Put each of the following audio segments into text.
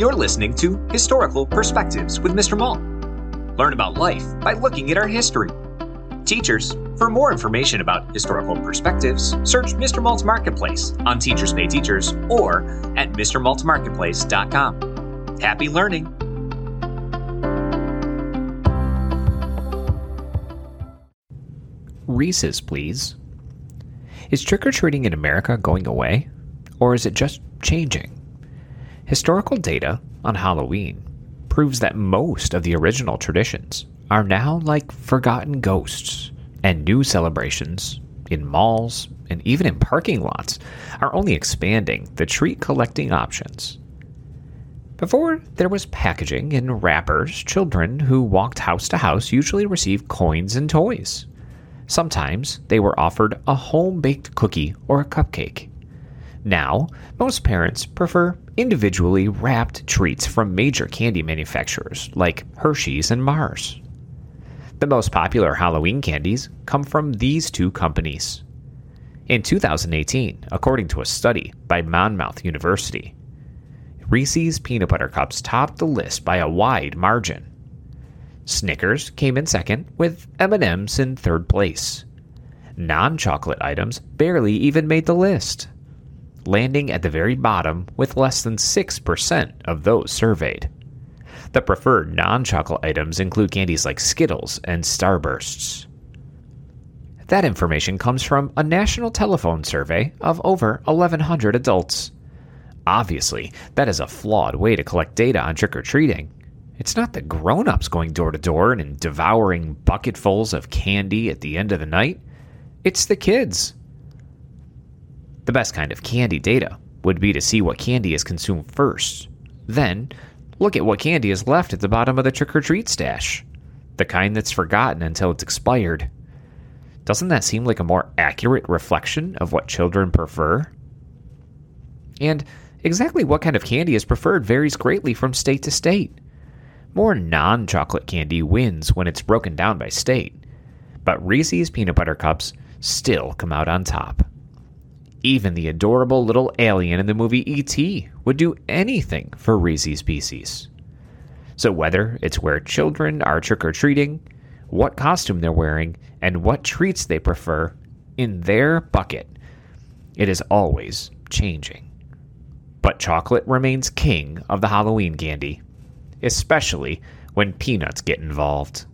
You're listening to Historical Perspectives with Mr. Malt. Learn about life by looking at our history. Teachers, for more information about historical perspectives, search Mr. Malt's Marketplace on Teachers Pay Teachers or at MrMaltMarketplace.com. Happy learning! Reese's, please. Is trick or treating in America going away? Or is it just changing? Historical data on Halloween proves that most of the original traditions are now like forgotten ghosts, and new celebrations in malls and even in parking lots are only expanding the treat collecting options. Before there was packaging in wrappers, children who walked house to house usually received coins and toys. Sometimes they were offered a home baked cookie or a cupcake. Now, most parents prefer individually wrapped treats from major candy manufacturers like Hershey's and Mars. The most popular Halloween candies come from these two companies. In 2018, according to a study by Monmouth University, Reese's peanut butter cups topped the list by a wide margin. Snickers came in second, with M&Ms in third place. Non-chocolate items barely even made the list, landing at the very bottom with less than 6% of those surveyed. The preferred non-chocolate items include candies like Skittles and Starbursts. That information comes from a national telephone survey of over 1,100 adults. Obviously, that is a flawed way to collect data on trick or treating. It's not the grown ups going door to door and devouring bucketfuls of candy at the end of the night. It's the kids. The best kind of candy data would be to see what candy is consumed first. Then, look at what candy is left at the bottom of the trick or treat stash. The kind that's forgotten until it's expired. Doesn't that seem like a more accurate reflection of what children prefer? And exactly what kind of candy is preferred varies greatly from state to state. More non chocolate candy wins when it's broken down by state, but Reese's peanut butter cups still come out on top. Even the adorable little alien in the movie E.T. would do anything for Reese's Pieces. So, whether it's where children are trick or treating, what costume they're wearing, and what treats they prefer, in their bucket, it is always changing. But chocolate remains king of the Halloween candy especially when peanuts get involved.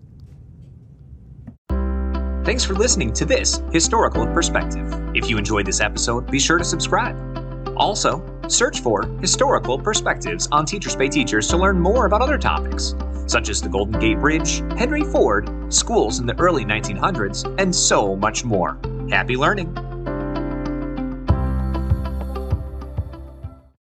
Thanks for listening to this Historical Perspective. If you enjoyed this episode, be sure to subscribe. Also, search for Historical Perspectives on Teachers Pay Teachers to learn more about other topics, such as the Golden Gate Bridge, Henry Ford, schools in the early 1900s, and so much more. Happy learning!